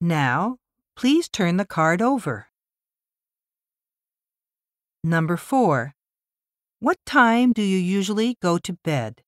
Now, please turn the card over. Number 4. What time do you usually go to bed?